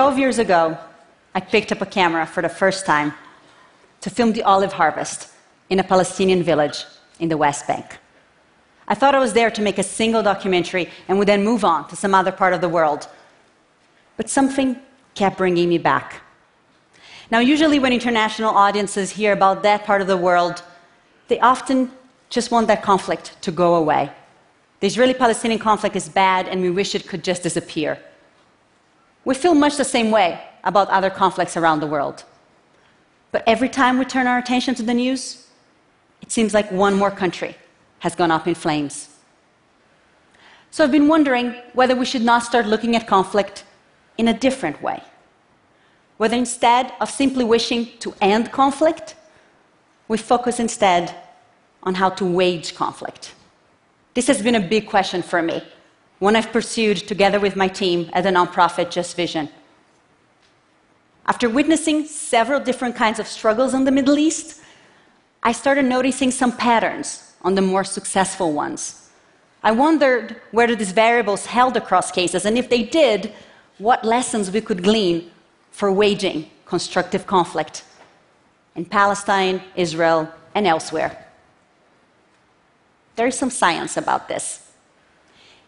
12 years ago, I picked up a camera for the first time to film the olive harvest in a Palestinian village in the West Bank. I thought I was there to make a single documentary and would then move on to some other part of the world. But something kept bringing me back. Now, usually when international audiences hear about that part of the world, they often just want that conflict to go away. The Israeli Palestinian conflict is bad and we wish it could just disappear. We feel much the same way about other conflicts around the world. But every time we turn our attention to the news, it seems like one more country has gone up in flames. So I've been wondering whether we should not start looking at conflict in a different way. Whether instead of simply wishing to end conflict, we focus instead on how to wage conflict. This has been a big question for me, one I've pursued together with my team at the nonprofit Just Vision. After witnessing several different kinds of struggles in the Middle East, I started noticing some patterns on the more successful ones. I wondered whether these variables held across cases, and if they did, what lessons we could glean for waging constructive conflict in Palestine, Israel, and elsewhere. There is some science about this.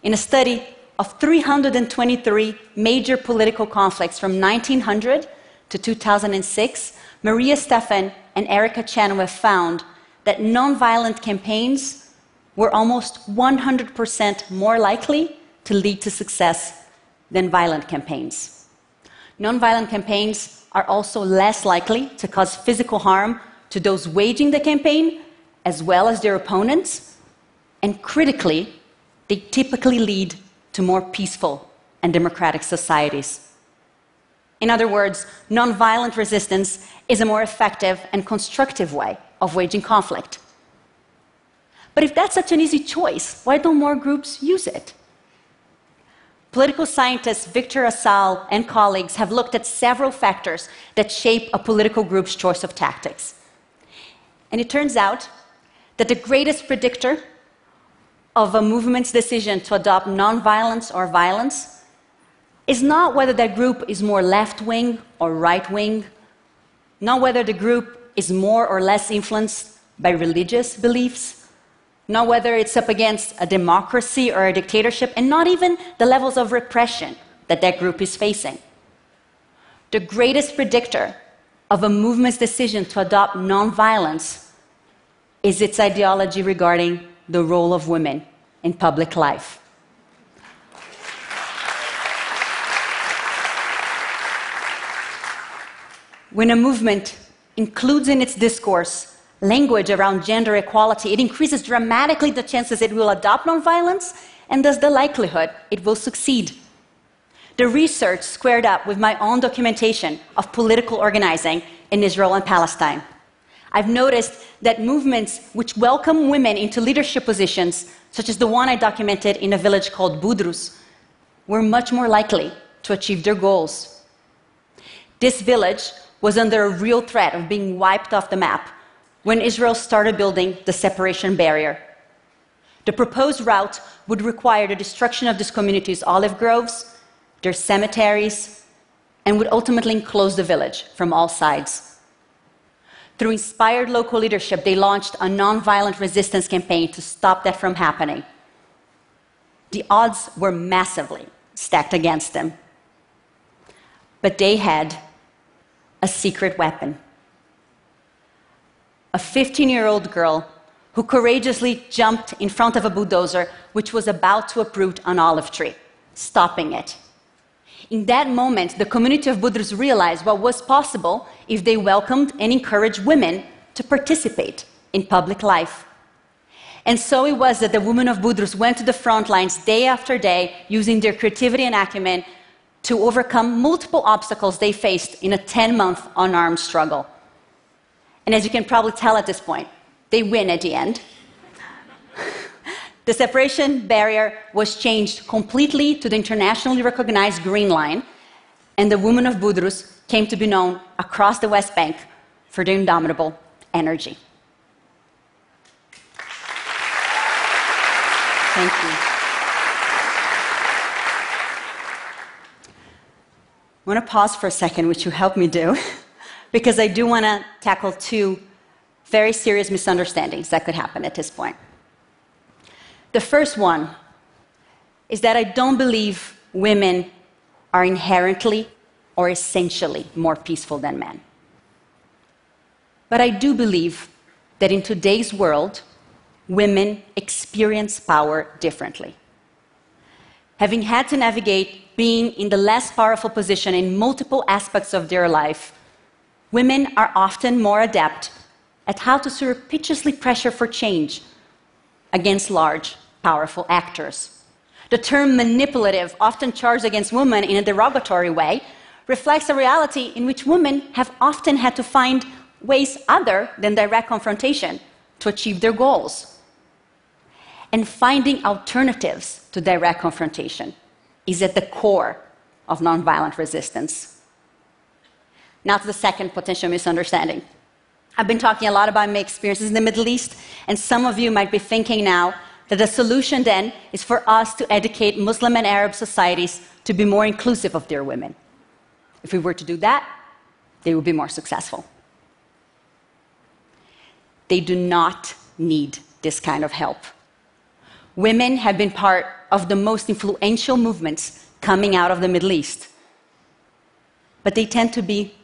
In a study of 323 major political conflicts from 1900 to 2006, Maria Stephan and Erica Chenoweth found that nonviolent campaigns were almost 100% more likely to lead to success than violent campaigns. Nonviolent campaigns are also less likely to cause physical harm to those waging the campaign as well as their opponents, and critically, they typically lead to more peaceful and democratic societies. In other words, nonviolent resistance is a more effective and constructive way of waging conflict. But if that's such an easy choice, why don't more groups use it? Political scientists Victor Asal and colleagues have looked at several factors that shape a political group's choice of tactics. And it turns out that the greatest predictor of a movement's decision to adopt nonviolence or violence is not whether that group is more left wing or right wing, not whether the group is more or less influenced by religious beliefs, not whether it's up against a democracy or a dictatorship, and not even the levels of repression that that group is facing. The greatest predictor of a movement's decision to adopt nonviolence is its ideology regarding the role of women in public life. When a movement includes in its discourse language around gender equality, it increases dramatically the chances it will adopt nonviolence and thus the likelihood it will succeed. The research squared up with my own documentation of political organizing in Israel and Palestine. I've noticed that movements which welcome women into leadership positions, such as the one I documented in a village called Budrus, were much more likely to achieve their goals. This village was under a real threat of being wiped off the map when Israel started building the separation barrier. The proposed route would require the destruction of this community's olive groves, their cemeteries, and would ultimately enclose the village from all sides. Through inspired local leadership, they launched a nonviolent resistance campaign to stop that from happening. The odds were massively stacked against them. But they had a secret weapon. A 15 year old girl who courageously jumped in front of a bulldozer which was about to uproot an olive tree, stopping it. In that moment, the community of Budrus realized what was possible if they welcomed and encouraged women to participate in public life. And so it was that the women of Budrus went to the front lines day after day, using their creativity and acumen to overcome multiple obstacles they faced in a 10 month unarmed struggle. And as you can probably tell at this point, they win at the end. The separation barrier was changed completely to the internationally recognized Green Line, and the women of Budrus came to be known across the West Bank for their indomitable energy. Thank you. I want to pause for a second, which you helped me do, because I do want to tackle two very serious misunderstandings that could happen at this point. The first one is that I don't believe women are inherently or essentially more peaceful than men. But I do believe that in today's world, women experience power differently. Having had to navigate being in the less powerful position in multiple aspects of their life, women are often more adept at how to surreptitiously pressure for change against large, powerful actors. The term manipulative, often charged against women in a derogatory way, reflects a reality in which women have often had to find ways other than direct confrontation to achieve their goals. And finding alternatives to direct confrontation is at the core of nonviolent resistance. Now to the second potential misunderstanding. I've been talking a lot about my experiences in the Middle East, and some of you might be thinking now that the solution then is for us to educate Muslim and Arab societies to be more inclusive of their women. If we were to do that, they would be more successful. They do not need this kind of help. Women have been part of the most influential movements coming out of the Middle East, but they tend to be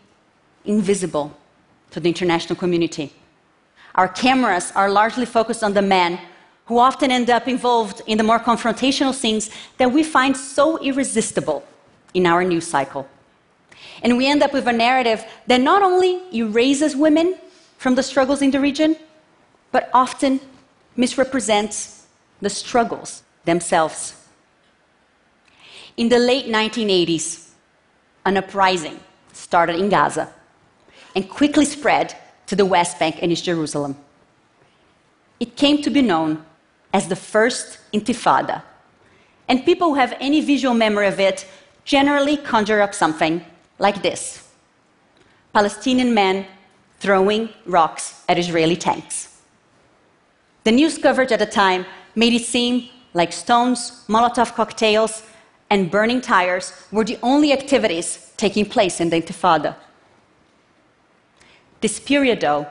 invisible to the international community. Our cameras are largely focused on the men who often end up involved in the more confrontational scenes that we find so irresistible in our news cycle. And we end up with a narrative that not only erases women from the struggles in the region, but often misrepresents the struggles themselves. In the late 1980s, an uprising started in Gaza and quickly spread to the West Bank and East Jerusalem. It came to be known as the First Intifada, and people who have any visual memory of it generally conjure up something like this Palestinian men throwing rocks at Israeli tanks. The news coverage at the time made it seem like stones, Molotov cocktails, and burning tires were the only activities taking place in the Intifada. This period, though,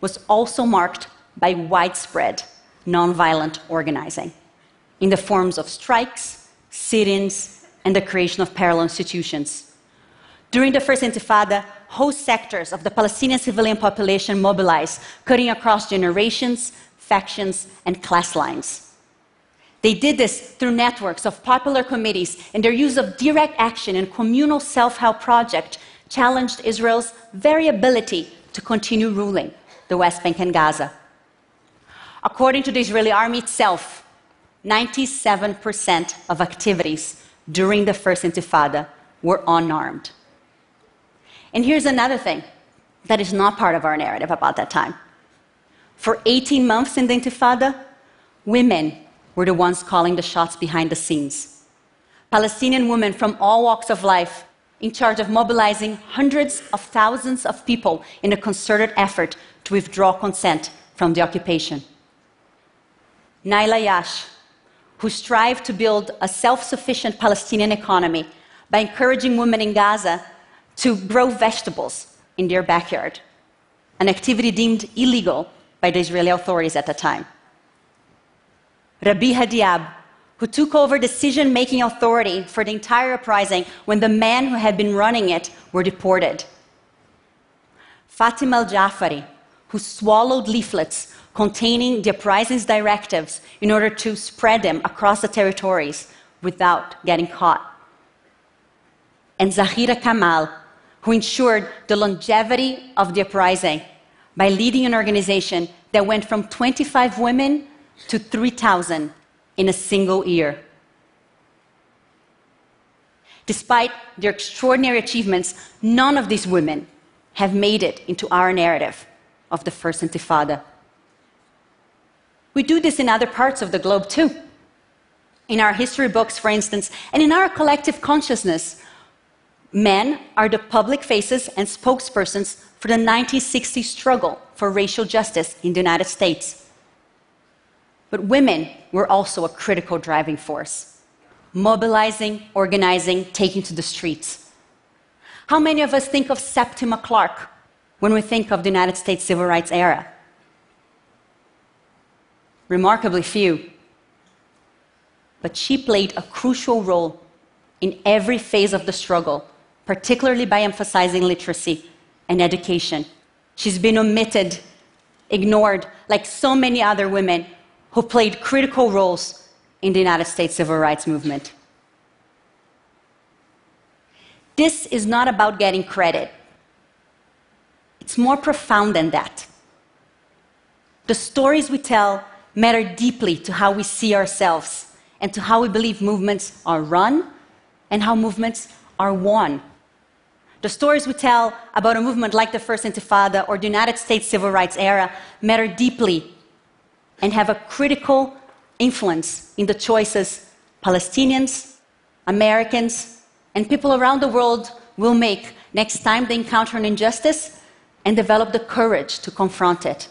was also marked by widespread nonviolent organizing in the forms of strikes, sit ins, and the creation of parallel institutions. During the First Intifada, whole sectors of the Palestinian civilian population mobilized, cutting across generations, factions, and class lines. They did this through networks of popular committees, and their use of direct action and communal self help project challenged Israel's very ability to continue ruling the West Bank and Gaza. According to the Israeli army itself, 97% of activities during the First Intifada were unarmed. And here's another thing that is not part of our narrative about that time. For 18 months in the Intifada, women were the ones calling the shots behind the scenes. Palestinian women from all walks of life in charge of mobilizing hundreds of thousands of people in a concerted effort to withdraw consent from the occupation. Naila Ayesh, who strived to build a self sufficient Palestinian economy by encouraging women in Gaza to grow vegetables in their backyard, an activity deemed illegal by the Israeli authorities at the time. Rabiha Diab, who took over decision making authority for the entire uprising when the men who had been running it were deported. Fatima al Jafari, who swallowed leaflets containing the uprising's directives in order to spread them across the territories without getting caught. And Zahira Kamal, who ensured the longevity of the uprising by leading an organization that went from 25 women to 3,000 in a single year. Despite their extraordinary achievements, none of these women have made it into our narrative of the First Intifada. We do this in other parts of the globe too. In our history books, for instance, and in our collective consciousness, Men are the public faces and spokespersons for the 1960s struggle for racial justice in the United States. But women were also a critical driving force, mobilizing, organizing, taking to the streets. How many of us think of Septima Clark when we think of the United States civil rights era? Remarkably few. But she played a crucial role in every phase of the struggle, particularly by emphasizing literacy and education. She's been omitted, ignored, like so many other women who played critical roles in the United States civil rights movement. This is not about getting credit. It's more profound than that. The stories we tell matter deeply to how we see ourselves and to how we believe movements are run and how movements are won. The stories we tell about a movement like the First Intifada or the United States civil rights era matter deeply and have a critical influence in the choices Palestinians, Americans, and people around the world will make next time they encounter an injustice and develop the courage to confront it.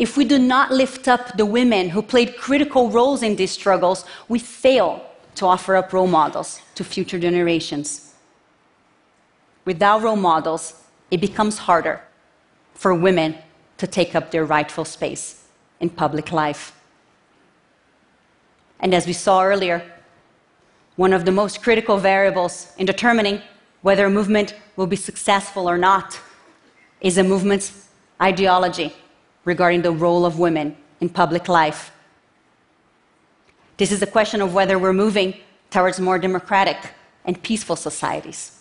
If we do not lift up the women who played critical roles in these struggles, we fail to offer up role models to future generations. Without role models, it becomes harder for women to take up their rightful space in public life. And as we saw earlier, one of the most critical variables in determining whether a movement will be successful or not is a movement's ideology regarding the role of women in public life. This is a question of whether we're moving towards more democratic and peaceful societies.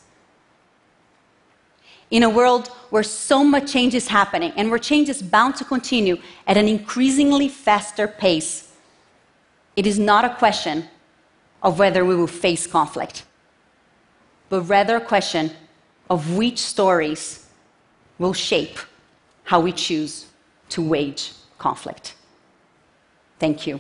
In a world where so much change is happening and where change is bound to continue at an increasingly faster pace, it is not a question of whether we will face conflict, but rather a question of which stories will shape how we choose to wage conflict. Thank you.